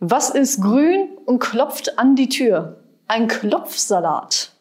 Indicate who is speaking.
Speaker 1: Was ist grün und klopft an die Tür? Ein Klopfsalat.